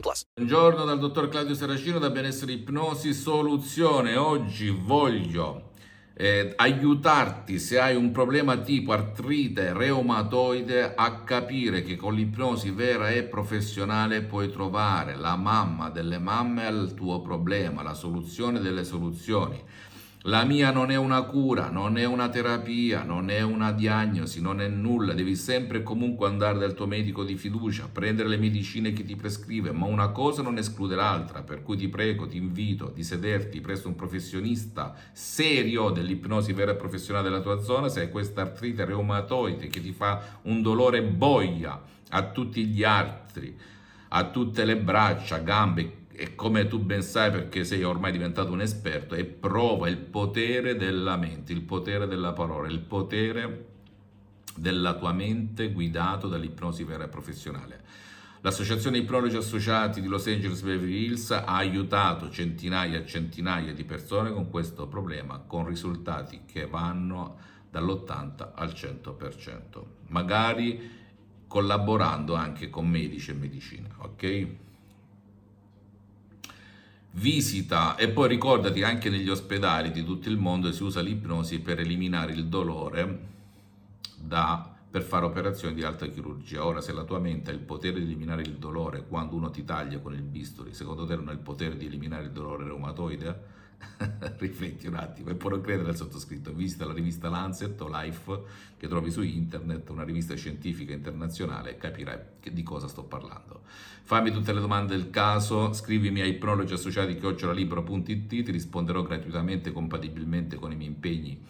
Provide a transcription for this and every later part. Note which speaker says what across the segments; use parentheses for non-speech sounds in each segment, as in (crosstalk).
Speaker 1: plus.
Speaker 2: Buongiorno dal dottor Claudio Saracino da Benessere Ipnosi Soluzione. Oggi voglio eh, aiutarti se hai un problema tipo artrite reumatoide a capire che con l'ipnosi vera e professionale puoi trovare la mamma delle mamme al tuo problema, la soluzione delle soluzioni. La mia non è una cura, non è una terapia, non è una diagnosi, non è nulla. Devi sempre e comunque andare dal tuo medico di fiducia, prendere le medicine che ti prescrive, ma una cosa non esclude l'altra. Per cui ti prego, ti invito di sederti presso un professionista serio dell'ipnosi vera e professionale della tua zona. Se hai questa artrite reumatoide che ti fa un dolore boia a tutti gli arti, a tutte le braccia, gambe, e come tu ben sai perché sei ormai diventato un esperto, e prova il potere della mente, il potere della parola, il potere della tua mente guidato dall'ipnosi vera e professionale. L'associazione Ipnologi Associati di Los Angeles Beverly Hills ha aiutato centinaia e centinaia di persone con questo problema, con risultati che vanno dall'80 al 100%, magari collaborando anche con medici e medicina, ok? Visita e poi ricordati anche negli ospedali di tutto il mondo si usa l'ipnosi per eliminare il dolore da, per fare operazioni di alta chirurgia. Ora, se la tua mente ha il potere di eliminare il dolore quando uno ti taglia con il bisturi, secondo te non ha il potere di eliminare il dolore reumatoide? (laughs) Rifletti un attimo e non credere al sottoscritto. Visita la rivista Lancet o Life che trovi su internet, una rivista scientifica internazionale, e capirai di cosa sto parlando. Fammi tutte le domande del caso, scrivimi a ipnologi associati chiocciolalibro.it, ti risponderò gratuitamente, compatibilmente con i miei impegni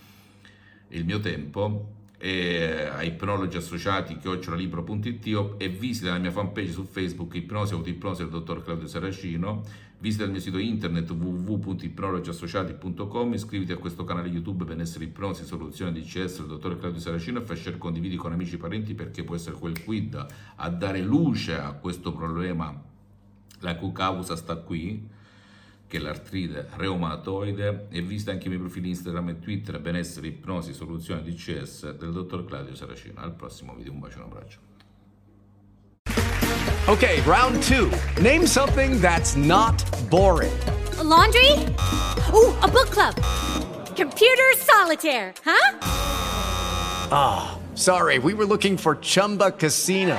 Speaker 2: e il mio tempo e a ipnologi associati chiocciolalibro.it e visita la mia fanpage su Facebook Ipnosi Autoipnosi del dottor Claudio Saracino. Visita il mio sito internet www.ipnologiassociati.com iscriviti a questo canale YouTube Benessere Ipnosi Soluzione DCS del dottor Claudio Saracino e fai share condividi con amici e parenti perché può essere quel quid a dare luce a questo problema la cui causa sta qui che l'artrite reumatoide e visita anche i miei profili Instagram e Twitter benessere, ipnosi, soluzione DCS del dottor Claudio Saracino. Al prossimo video, un bacio e un abbraccio.
Speaker 3: Okay, round two. Name something that's not boring.
Speaker 4: A laundry? Ooh, a book club. Computer solitaire, huh?
Speaker 3: Ah, sorry, we were looking for Chumba Casino.